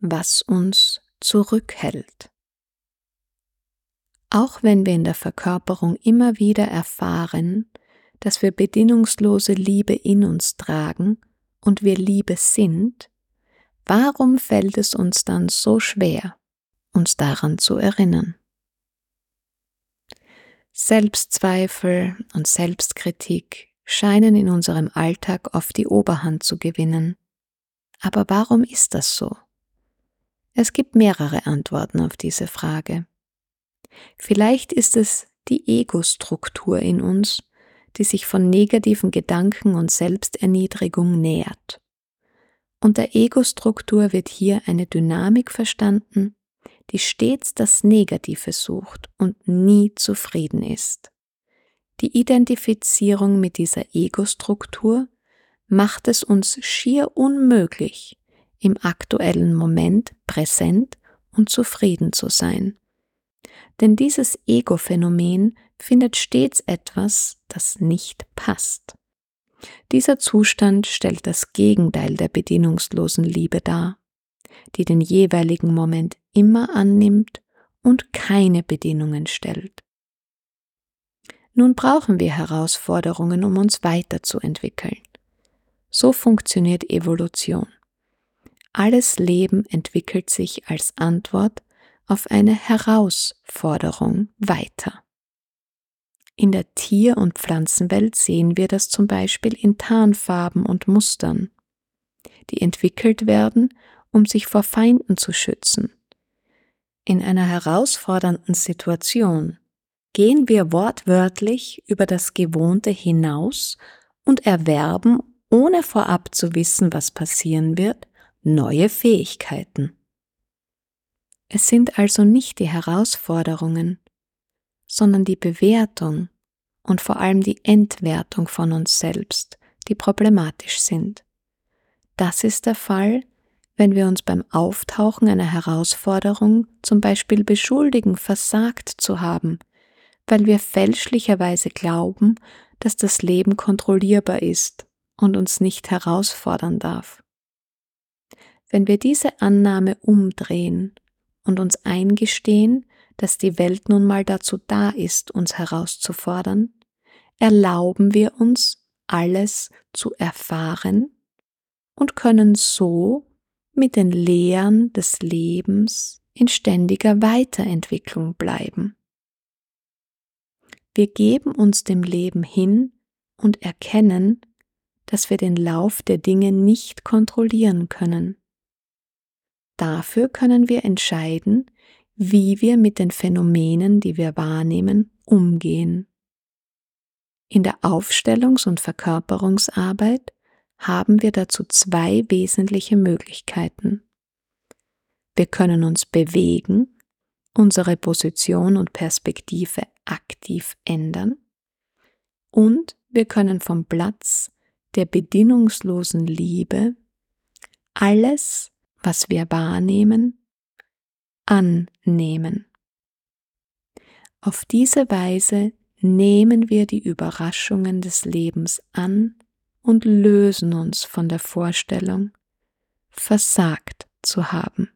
was uns zurückhält. Auch wenn wir in der Verkörperung immer wieder erfahren, dass wir bedingungslose Liebe in uns tragen und wir Liebe sind, warum fällt es uns dann so schwer, uns daran zu erinnern? Selbstzweifel und Selbstkritik scheinen in unserem Alltag oft die Oberhand zu gewinnen. Aber warum ist das so? Es gibt mehrere Antworten auf diese Frage. Vielleicht ist es die Ego-Struktur in uns, die sich von negativen Gedanken und Selbsterniedrigung nähert. Unter Ego-Struktur wird hier eine Dynamik verstanden, die stets das Negative sucht und nie zufrieden ist. Die Identifizierung mit dieser Ego-Struktur macht es uns schier unmöglich, im aktuellen Moment präsent und zufrieden zu sein denn dieses Ego-Phänomen findet stets etwas, das nicht passt. Dieser Zustand stellt das Gegenteil der bedienungslosen Liebe dar, die den jeweiligen Moment immer annimmt und keine Bedingungen stellt. Nun brauchen wir Herausforderungen, um uns weiterzuentwickeln. So funktioniert Evolution. Alles Leben entwickelt sich als Antwort auf eine Herausforderung weiter. In der Tier- und Pflanzenwelt sehen wir das zum Beispiel in Tarnfarben und Mustern, die entwickelt werden, um sich vor Feinden zu schützen. In einer herausfordernden Situation gehen wir wortwörtlich über das Gewohnte hinaus und erwerben, ohne vorab zu wissen, was passieren wird, neue Fähigkeiten. Es sind also nicht die Herausforderungen, sondern die Bewertung und vor allem die Entwertung von uns selbst, die problematisch sind. Das ist der Fall, wenn wir uns beim Auftauchen einer Herausforderung zum Beispiel beschuldigen, versagt zu haben, weil wir fälschlicherweise glauben, dass das Leben kontrollierbar ist und uns nicht herausfordern darf. Wenn wir diese Annahme umdrehen und uns eingestehen, dass die Welt nun mal dazu da ist, uns herauszufordern, erlauben wir uns, alles zu erfahren und können so mit den Lehren des Lebens in ständiger Weiterentwicklung bleiben. Wir geben uns dem Leben hin und erkennen, dass wir den Lauf der Dinge nicht kontrollieren können. Dafür können wir entscheiden, wie wir mit den Phänomenen, die wir wahrnehmen, umgehen. In der Aufstellungs- und Verkörperungsarbeit haben wir dazu zwei wesentliche Möglichkeiten. Wir können uns bewegen, unsere Position und Perspektive aktiv ändern und wir können vom Platz der bedingungslosen Liebe alles was wir wahrnehmen, annehmen. Auf diese Weise nehmen wir die Überraschungen des Lebens an und lösen uns von der Vorstellung, versagt zu haben.